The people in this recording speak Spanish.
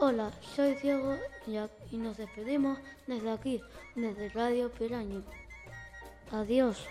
Hola, soy Diego y nos despedimos desde aquí, desde Radio Piraña. Adiós.